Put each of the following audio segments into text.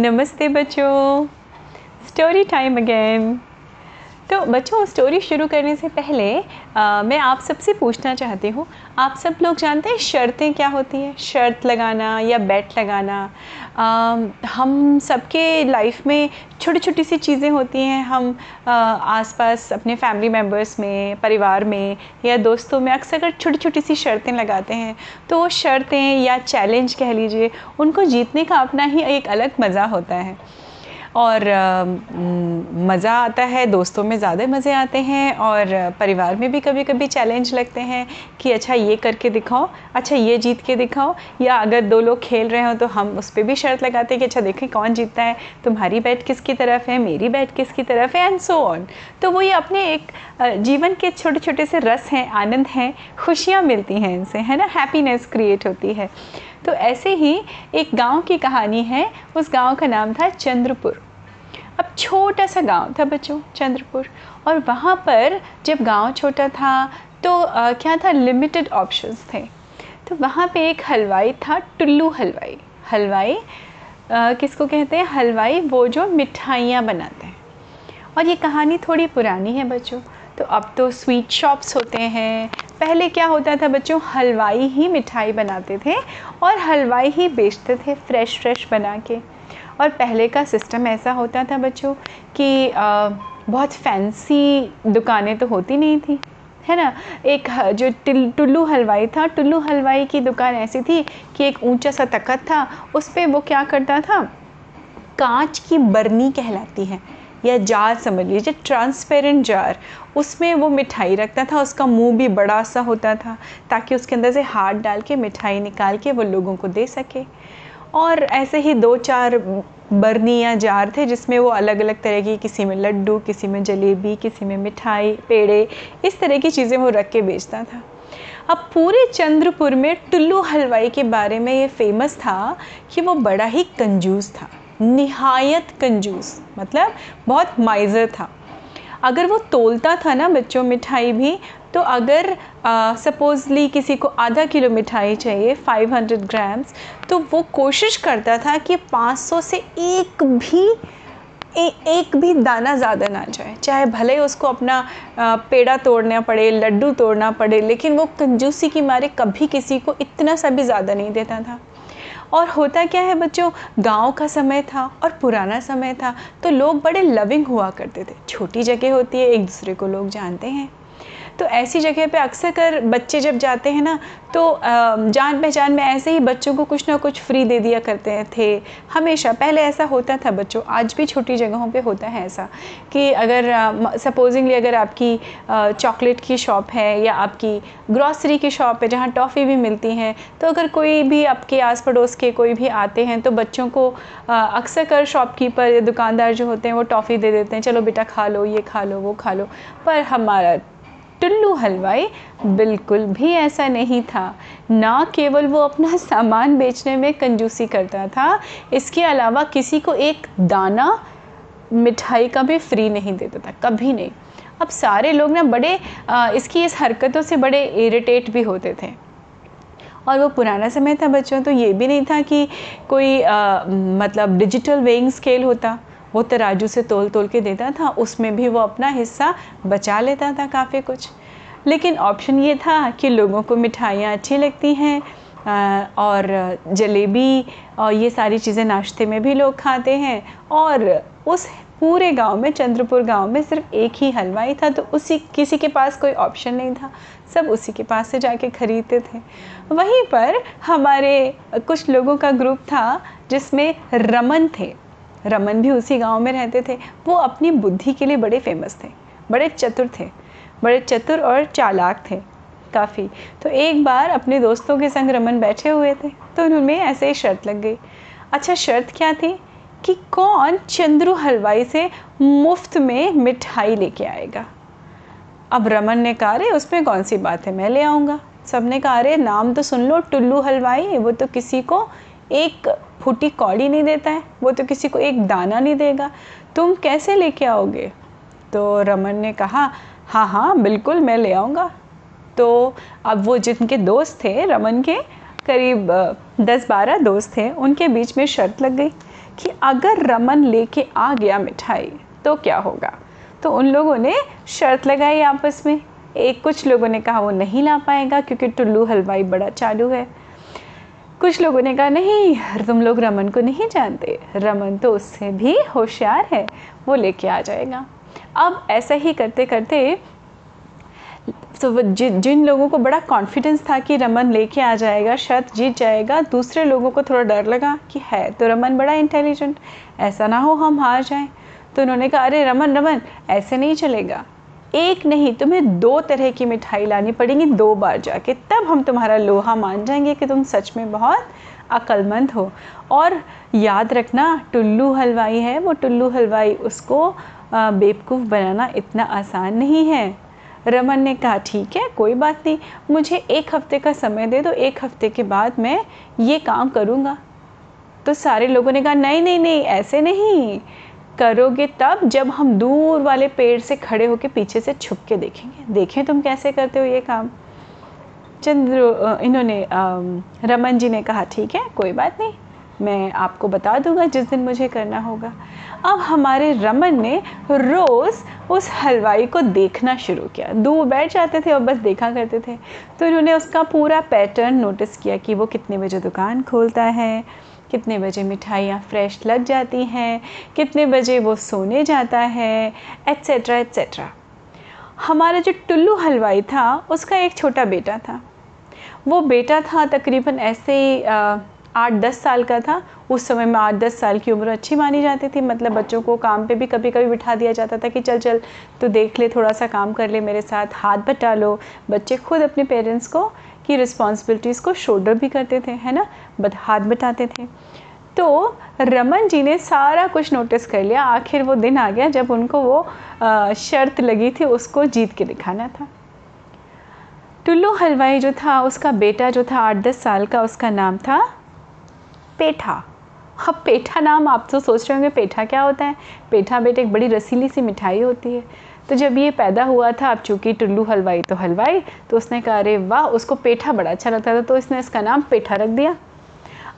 नमस्ते बच्चों. Story time again तो बच्चों स्टोरी शुरू करने से पहले आ, मैं आप सबसे पूछना चाहती हूँ आप सब लोग जानते हैं शर्तें क्या होती हैं? शर्त लगाना या बेट लगाना? आ, हम सबके लाइफ में छोटी छोटी सी चीज़ें होती हैं हम आसपास अपने फैमिली मेंबर्स में परिवार में या दोस्तों में अक्सर अगर छोटी छोटी सी शर्तें लगाते हैं तो वो शर्तें या चैलेंज कह लीजिए उनको जीतने का अपना ही एक अलग मज़ा होता है। और मज़ा आता है, दोस्तों में ज़्यादा मज़े आते हैं और परिवार में भी कभी कभी चैलेंज लगते हैं कि अच्छा ये करके दिखाओ अच्छा ये जीत के दिखाओ, या अगर दो लोग खेल रहे हो तो हम उस पर भी शर्त लगाते हैं कि अच्छा देखें कौन जीतता है, तुम्हारी बैट किसकी तरफ़ है, मेरी बैट किसकी तरफ़ है एंड सो ऑन तो वो ये अपने एक जीवन के छोटे छोटे से रस हैं, आनंद हैं, खुशियाँ मिलती हैं इनसे, है ना? हैप्पीनेस क्रिएट होती है। तो ऐसे ही एक गाँव की कहानी है उस गाँव का नाम था चंद्रपुर। अब छोटा सा गाँव था बच्चों चंद्रपुर। और वहाँ पर जब गाँव छोटा था तो आ, क्या था लिमिटेड ऑप्शंस थे। तो वहाँ पे एक हलवाई था टुल्लू हलवाई। हलवाई आ, किसको कहते हैं? हलवाई वो जो मिठाइयाँ बनाते हैं। और ये कहानी थोड़ी पुरानी है बच्चों तो अब तो स्वीट शॉप्स होते हैं पहले क्या होता था बच्चों? हलवाई ही मिठाई बनाते थे और हलवाई ही बेचते थे फ्रेश फ्रेश बना के। और पहले का सिस्टम ऐसा होता था बच्चों कि आ, बहुत फैंसी दुकानें तो होती नहीं थी है ना? एक जो टुल्लू हलवाई था टुल्लू हलवाई की दुकान ऐसी थी कि एक ऊँचा सा तखत था उस पर वो क्या करता था? कांच की बरनी कहलाती है। या जार समझ लीजिए ट्रांसपेरेंट जार उसमें वो मिठाई रखता था, उसका मुँह भी बड़ा सा होता था, ताकि उसके अंदर से हाथ डाल के मिठाई निकाल के वो लोगों को दे सके। और ऐसे ही दो चार बर्नी या जार थे, जिसमें वो अलग अलग तरह की, किसी में लड्डू, किसी में जलेबी, किसी में मिठाई, पेड़े, इस तरह की चीज़ें वो रख के बेचता था। अब पूरे चंद्रपुर में टुल्लू हलवाई के बारे में ये फ़ेमस था कि वो बड़ा ही कंजूस था। निहायत कंजूस मतलब बहुत माइजर था। अगर वो तोलता था ना बच्चों मिठाई भी तो अगर सपोजली किसी को आधा किलो मिठाई चाहिए 500 ग्राम्स तो वो कोशिश करता था कि 500 से एक भी ए, एक भी दाना ज़्यादा ना जाए। चाहे भले उसको अपना आ, पेड़ा तोड़ना पड़े लड्डू तोड़ना पड़े लेकिन वो कंजूसी की मारे कभी किसी को इतना सा भी ज़्यादा नहीं देता था। और होता क्या है बच्चों, गाँव का समय था और पुराना समय था तो लोग बड़े लविंग हुआ करते थे। छोटी जगह होती है, एक दूसरे को लोग जानते हैं। तो ऐसी जगह पे अक्सर कर बच्चे जब जाते हैं ना तो जान पहचान में ऐसे ही बच्चों को कुछ ना कुछ फ्री दे दिया करते थे। हमेशा, पहले ऐसा होता था बच्चों, आज भी छोटी जगहों पे होता है ऐसा कि अगर सपोजिंगली अगर आपकी चॉकलेट की शॉप है या आपकी ग्रॉसरी की शॉप है जहाँ टॉफ़ी भी मिलती हैं तो अगर कोई भी आपके आस पड़ोस के कोई भी आते हैं तो बच्चों को अक्सर कर शॉपकीपर या दुकानदार जो होते हैं वो टॉफ़ी दे देते हैं, चलो बेटा खा लो, ये खा लो, वो खा लो। पर हमारा टुल्लू हलवाई बिल्कुल भी ऐसा नहीं था। ना केवल वो अपना सामान बेचने में कंजूसी करता था इसके अलावा किसी को एक दाना मिठाई का भी फ्री नहीं देता था कभी नहीं। अब सारे लोग ना बड़े आ, इसकी इस हरकतों से बड़े इरिटेट भी होते थे। और वो पुराना समय था बच्चों तो ये भी नहीं था कि कोई आ, मतलब डिजिटल वेइंग स्केल होता। वो तराजू से तोल तोल के देता था, उसमें भी वो अपना हिस्सा बचा लेता था काफ़ी कुछ। लेकिन ऑप्शन ये था कि लोगों को मिठाइयाँ अच्छी लगती हैं और जलेबी और ये सारी चीज़ें नाश्ते में भी लोग खाते हैं। और उस पूरे गाँव में, चंद्रपुर गाँव में सिर्फ़ एक ही हलवाई था तो उसी, किसी के पास कोई ऑप्शन नहीं था। सब उसी के पास से जाके ख़रीदते थे। वहीं पर हमारे कुछ लोगों का ग्रुप था, जिसमें रमन थे। रमन भी उसी गाँव में रहते थे। वो अपनी बुद्धि के लिए बड़े फ़ेमस थे, बड़े चतुर थे, बड़े चतुर और चालाक थे काफ़ी। तो एक बार अपने दोस्तों के संग रमन बैठे हुए थे तो उनमें ऐसे ही शर्त लग गई। अच्छा शर्त क्या थी? कि कौन चंद्रू हलवाई से मुफ़्त में मिठाई लेके आएगा? अब रमन ने कहा रे उसमें कौन सी बात? है मैं ले आऊँगा। सबने कहा, अरे, नाम तो सुन लो, टुल्लू हलवाई, वो तो किसी को एक फूटी कौड़ी नहीं देता है, वो तो किसी को एक दाना नहीं देगा। तुम कैसे लेके आओगे? तो रमन ने कहा हाँ हाँ बिल्कुल, मैं ले आऊँगा। तो अब वो जिनके दोस्त थे, रमन के करीब दस बारह दोस्त थे, उनके बीच में शर्त लग गई कि अगर रमन लेके आ गया मिठाई तो क्या होगा? तो उन लोगों ने शर्त लगाई आपस में। एक कुछ लोगों ने कहा, वो नहीं ला पाएगा, क्योंकि टुल्लू हलवाई बड़ा चालू है। कुछ लोगों ने कहा, नहीं, तुम लोग रमन को नहीं जानते। रमन तो उससे भी होशियार है, वो लेके आ जाएगा। अब ऐसा ही करते करते तो जिन जिन लोगों को बड़ा कॉन्फिडेंस था कि रमन लेके आ जाएगा शर्त जीत जाएगा, दूसरे लोगों को थोड़ा डर लगा कि है तो रमन बड़ा इंटेलिजेंट ऐसा ना हो हम हार जाएँ। तो उन्होंने कहा, अरे रमन रमन, ऐसे नहीं चलेगा। एक नहीं, तुम्हें दो तरह की मिठाई लानी पड़ेगी दो बार जाके। तब हम तुम्हारा लोहा मान जाएँगे कि तुम सच में बहुत अक्लमंद हो। और याद रखना, टुल्लू हलवाई है, वो टुल्लू हलवाई उसको बेवकूफ़ बनाना इतना आसान नहीं है। रमन ने कहा, ठीक है, कोई बात नहीं, मुझे एक हफ़्ते का समय दे दो, एक हफ़्ते के बाद मैं ये काम करूँगा। तो सारे लोगों ने कहा, नहीं नहीं नहीं, ऐसे नहीं। करोगे तब जब हम दूर वाले पेड़ से खड़े होकर पीछे से छुप के देखेंगे। देखें तुम कैसे करते हो ये काम? चंद्र इन्होंने रमन जी ने कहा, ठीक है, कोई बात नहीं, मैं आपको बता दूँगा जिस दिन मुझे करना होगा। अब हमारे रमन ने रोज़ उस हलवाई को देखना शुरू किया। दूर बैठ जाते थे और बस देखा करते थे। तो इन्होंने उसका पूरा पैटर्न नोटिस किया कि वो कितने बजे दुकान खोलता है कितने बजे मिठाइयाँ फ्रेश लग जाती हैं, कितने बजे वो सोने जाता है एट्सेट्रा एट्सेट्रा हमारा जो टुल्लू हलवाई था, उसका एक छोटा बेटा था। वो बेटा था तकरीबन ऐसे ही आठ दस साल का था। उस समय में आठ दस साल की उम्र अच्छी मानी जाती थी मतलब बच्चों को काम पे भी कभी कभी बिठा दिया जाता था कि चल चल तो देख ले थोड़ा सा काम कर ले मेरे साथ, हाथ बटा लो। बच्चे खुद अपने पेरेंट्स को की रिस्पॉन्सिबिलिटीज़ को शोल्डर भी करते थे, है ना? हाथ बटाते थे। तो रमन जी ने सारा कुछ नोटिस कर लिया। आखिर वो दिन आ गया जब उनको वो शर्त लगी थी उसको जीत के दिखाना था। टुल्लू हलवाई जो था, उसका बेटा जो था आठ दस साल का, उसका नाम था पेठा। अब पेठा नाम आप तो सोच रहे होंगे, पेठा क्या होता है? पेठा बेटे एक बड़ी रसीली सी मिठाई होती है। तो जब ये पैदा हुआ था, अब चूँकि टुल्लू हलवाई तो हलवाई तो उसने कहा, अरे वाह, उसको पेठा बड़ा अच्छा लगता था। तो इसने इसका नाम पेठा रख दिया।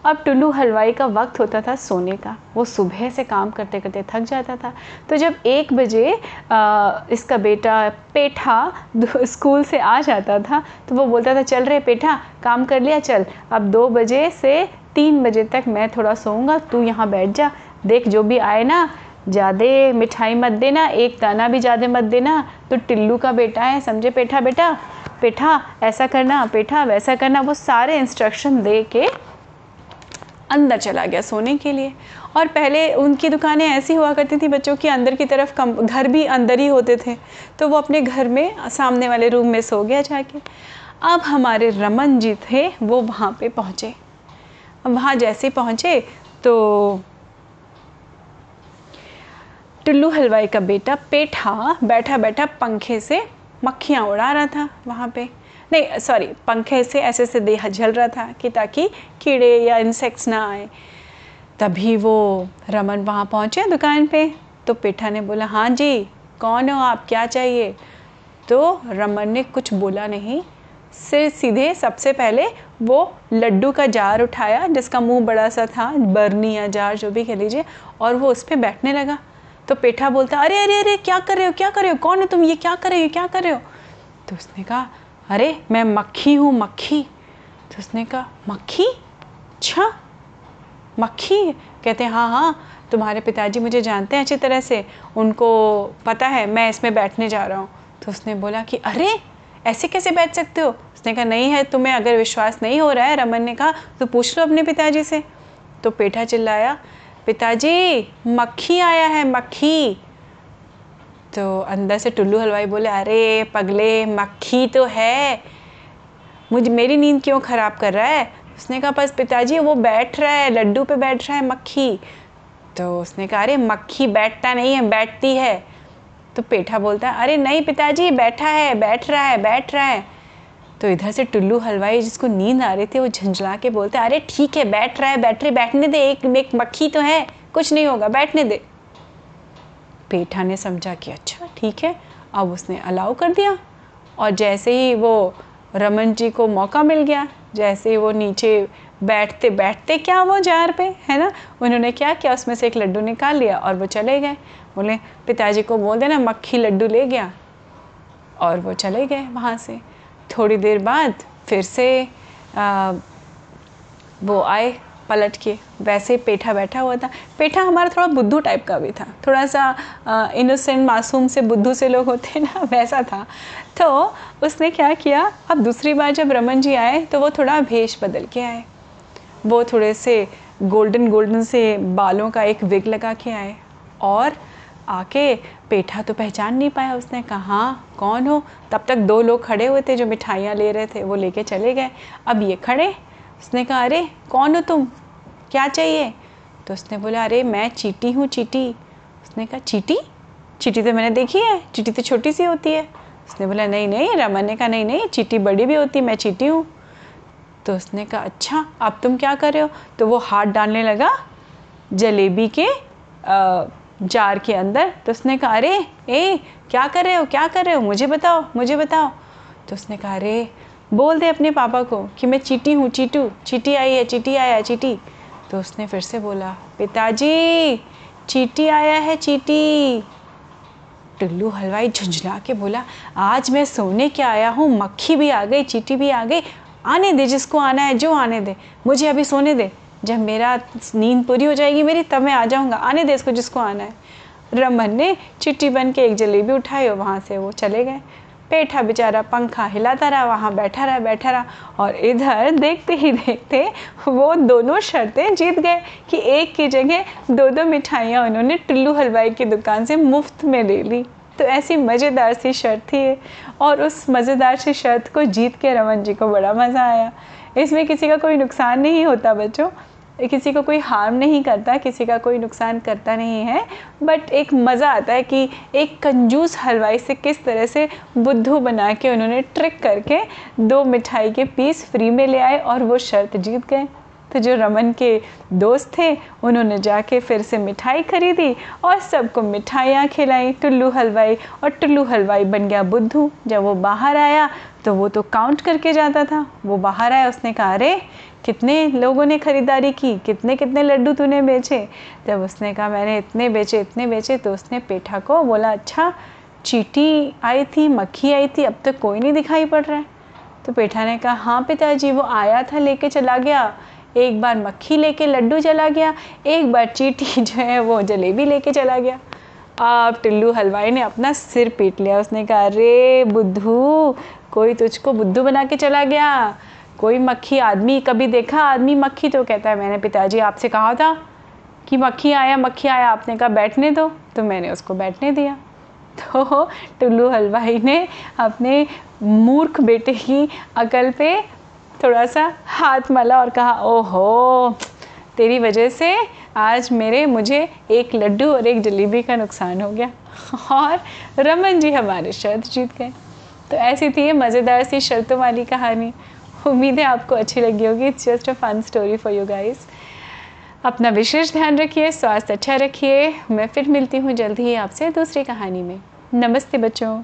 अब टुल्लू हलवाई का वक्त होता था सोने का। वो सुबह से काम करते करते थक जाता था। तो जब एक बजे आ, इसका बेटा पेठा स्कूल से आ जाता था तो वो बोलता था चल रहे पेठा काम कर लिया चल। अब दो बजे से तीन बजे तक मैं थोड़ा सोऊँगा तू यहाँ बैठ जा। देख जो भी आए ना ज़्यादा मिठाई मत देना एक दाना भी ज़्यादा मत देना। तो टिल्लू का बेटा है समझे पेठा बेटा? पेठा ऐसा करना पेठा वैसा करना वो सारे इंस्ट्रक्शन दे के अंदर चला गया सोने के लिए। और पहले उनकी दुकानें ऐसी हुआ करती थी, बच्चों की अंदर की तरफ़ कम, घर भी अंदर ही होते थे। तो वो अपने घर में, सामने वाले रूम में सो गया जाके। अब हमारे रमन जी थे, वो वहाँ पे पहुँचे। वहाँ जैसे पहुँचे तो टुल्लू हलवाई का बेटा पेठा बैठा बैठा पंखे से मक्खियाँ उड़ा रहा था वहाँ पे। नहीं सॉरी पंखे से ऐसे से देह झल रहा था कि ताकि कीड़े या इंसेक्ट्स ना आए। तभी वो रमन वहाँ पहुँचे दुकान पे। तो पेठा ने बोला हाँ जी, कौन हो आप? क्या चाहिए? तो रमन ने कुछ बोला नहीं। से सीधे सबसे पहले वो लड्डू का जार उठाया, जिसका मुँह बड़ा सा था, बर्नी या जार जो भी कह लीजिए, और वो उस पर बैठने लगा। तो पेठा बोलता, अरे अरे अरे, क्या कर रहे हो? क्या कर रहे हो? कौन हो तुम? ये क्या कर रहे हो? क्या कर रहे हो? तो उसने कहा अरे, मैं मक्खी हूँ, मक्खी। तो उसने कहा, मक्खी? अच्छा मक्खी? कहते हैं हाँ हाँ तुम्हारे पिताजी मुझे जानते हैं अच्छी तरह से। उनको पता है, मैं इसमें बैठने जा रहा हूँ। तो उसने बोला कि, अरे, ऐसे कैसे बैठ सकते हो? उसने कहा, नहीं है, तुम्हें अगर विश्वास नहीं हो रहा है, रमन ने कहा तो पूछ लो अपने पिताजी से। तो पेठा चिल्लाया, पिताजी, मक्खी आया है, मक्खी। तो अंदर से टुल्लू हलवाई बोले, अरे, पगले, मक्खी तो है। मुझे, मेरी नींद क्यों ख़राब कर रहा है? उसने कहा, बस पिताजी, वो बैठ रहा है, लड्डू पे बैठ रहा है मक्खी। तो उसने कहा, अरे, मक्खी बैठता नहीं है, बैठती है। तो पेठा बोलता है, अरे, नहीं पिताजी, बैठा है, बैठ रहा है, बैठ रहा है। तो इधर से टुल्लू हलवाई जिसको नींद आ रही थी, वो झंझला के बोलते अरे, ठीक है, बैठ रहा है, बैठ रहे बैठने दे, एक एक मक्खी तो है, कुछ नहीं होगा, बैठने दे। पेठा ने समझा कि अच्छा ठीक है अब उसने अलाउ कर दिया। और जैसे ही वो रमन जी को मौका मिल गया जैसे ही वो नीचे बैठते बैठते क्या वो जार पे है ना उन्होंने क्या किया उसमें से एक लड्डू निकाल लिया और वो चले गए। बोले पिताजी को बोल देना मक्खी लड्डू ले गया। और वो चले गए वहाँ से। थोड़ी देर बाद फिर से आ, वो आए। पलट के वैसे पेठा बैठा हुआ था। पेठा हमारा थोड़ा बुद्धू टाइप का भी था। थोड़ा सा इनोसेंट मासूम से बुद्धू से लोग होते ना, वैसा था। तो उसने क्या किया, अब दूसरी बार जब रमन जी आए तो वो थोड़ा भेष बदल के आए। वो थोड़े से गोल्डन गोल्डन से बालों का एक विग लगा के आए और आके पेठा तो पहचान नहीं पाया उसने। कहा, कौन हो? तब तक दो लोग खड़े हुए थे जो मिठाइयाँ ले रहे थे, वो लेके चले गए। अब ये खड़े उसने कहा अरे कौन हो तुम? क्या चाहिए? तो उसने बोला अरे मैं चीटी हूँ चीटी। उसने कहा चीटी? चीटी तो मैंने देखी है चीटी तो छोटी सी होती है। उसने बोला नहीं नहीं। रमन ने कहा नहीं नहीं चीटी बड़ी भी होती मैं चीटी हूँ। तो उसने कहा अच्छा अब तुम क्या कर रहे हो? तो वो हाथ डालने लगा जलेबी के आ, जार के अंदर। तो उसने कहा अरे ए क्या कर रहे हो? क्या कर रहे हो? मुझे बताओ मुझे बताओ। तो उसने कहा अरे बोल दे अपने पापा को कि मैं चीटी हूँ, चीटू, चीटी आई है, चीटी आया है, चीटी। तो उसने फिर से बोला, पिताजी, चीटी आया है, चीटी। टुल्लू हलवाई झुंझला के बोला, आज मैं सोने के आया हूँ, मक्खी भी आ गई, चीटी भी आ गई। आने दे, जिसको आना है, जो आने दे। मुझे अभी सोने दे। जब मेरा नींद पूरी हो जाएगी मेरी, तब मैं आ जाऊँगा। आने दे इसको जिसको आना है। रमन ने चिट्टी बन के एक जलेबी उठाई और वहाँ से वो चले गए। पेठा बेचारा, पंखा हिलाता रहा, वहाँ बैठा रहा बैठा रहा और इधर देखते ही देखते वो दोनों शर्तें जीत गए कि एक की जगह दो दो मिठाइयाँ उन्होंने टुल्लू हलवाई की दुकान से मुफ़्त में ले ली। तो ऐसी मज़ेदार सी शर्त थी और उस मज़ेदार सी शर्त को जीत के रमन जी को बड़ा मज़ा आया। इसमें किसी का कोई नुकसान नहीं होता बच्चों। किसी को कोई हार्म नहीं करता, किसी का कोई नुकसान करता नहीं है बट एक मज़ा आता है कि एक कंजूस हलवाई से किस तरह से बुद्धू बना के उन्होंने ट्रिक करके दो मिठाई के पीस फ्री में ले आए और वो शर्त जीत गए। तो जो रमन के दोस्त थे, उन्होंने जाके फिर से मिठाई खरीदी और सबको मिठाइयाँ खिलाई। टुल्लू हलवाई और टुल्लू हलवाई बन गया बुद्धू। जब वो बाहर आया तो वो तो काउंट करके जाता था। वो बाहर आया, उसने कहा, अरे कितने लोगों ने ख़रीदारी की? कितने कितने लड्डू तूने बेचे? जब उसने कहा, मैंने इतने बेचे इतने बेचे तो उसने पेठा को बोला अच्छा चीटी आई थी, मक्खी आई थी, अब तक तो कोई नहीं दिखाई पड़ रहा है। तो पेठा ने कहा हाँ पिताजी, वो आया था, लेके चला गया। एक बार मक्खी लेके, लड्डू चला गया। एक बार चीटी जो है, वो जलेबी लेके चला गया। अब टिल्लू हलवाई ने अपना सिर पीट लिया। उसने कहा, अरे बुद्धू, कोई तुझको बुद्धू बना के चला गया। कोई मक्खी, आदमी कभी देखा? आदमी मक्खी तो कहता है, मैंने पिताजी आपसे कहा था कि मक्खी आया मक्खी आया, आपने कहा बैठने दो। तो मैंने उसको बैठने दिया। तो टुल्लू हलवाई ने अपने मूर्ख बेटे की अकल पे थोड़ा सा हाथ मला और कहा, ओहो, तेरी वजह से आज मेरे, मुझे एक लड्डू और एक जलेबी का नुकसान हो गया। और रमन जी हमारे शर्त जीत गए। तो ऐसी थी ये मज़ेदार सी शर्तों वाली कहानी। उम्मीद है आपको अच्छी लगी होगी। It's just a fun story for you guys अपना विशेष ध्यान रखिए, स्वास्थ्य अच्छा रखिए। मैं फिर मिलती हूँ जल्द ही आपसे दूसरी कहानी में। नमस्ते बच्चों।